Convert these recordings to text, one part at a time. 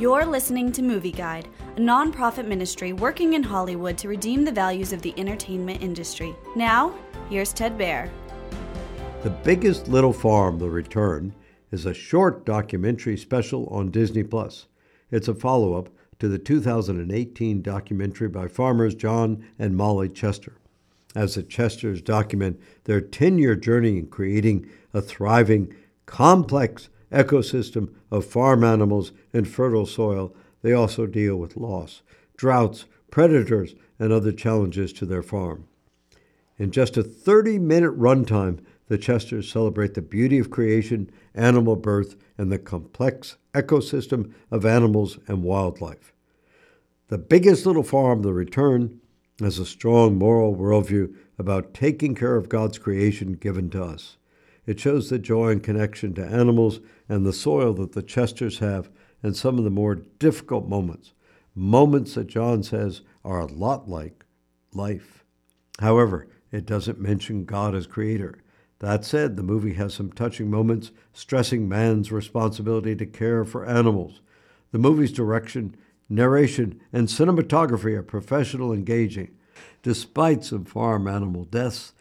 You're listening to Movie Guide, a nonprofit ministry working in Hollywood to redeem the values of the entertainment industry. Now, here's Ted Baehr. The Biggest Little Farm The Return is a short documentary special on Disney Plus. It's a follow up to the 2018 documentary by farmers John and Molly Chester. As the Chesters document their 10 year journey in creating a thriving, complex ecosystem of farm animals and fertile soil, they also deal with loss, droughts, predators, and other challenges to their farm. In just a 30 minute runtime, the Chesters celebrate the beauty of creation, animal birth, and the complex ecosystem of animals and wildlife. The biggest little farm, The Return, has a strong moral worldview about taking care of God's creation given to us. It shows the joy and connection to animals and the soil that the Chesters have in some of the more difficult moments, moments that John says are a lot like life. However, it doesn't mention God as creator. That said, the movie has some touching moments stressing man's responsibility to care for animals. The movie's direction, narration, and cinematography are professional engaging. Despite some farm animal deaths,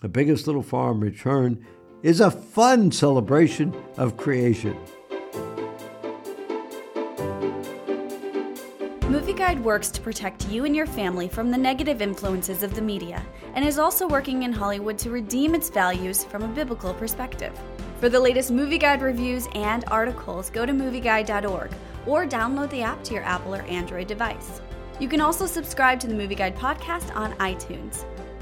The Biggest Little Farm Return is a fun celebration of creation. Movie Guide works to protect you and your family from the negative influences of the media and is also working in Hollywood to redeem its values from a biblical perspective. For the latest Movie Guide reviews and articles, go to movieguide.org or download the app to your Apple or Android device. You can also subscribe to the Movie Guide podcast on iTunes.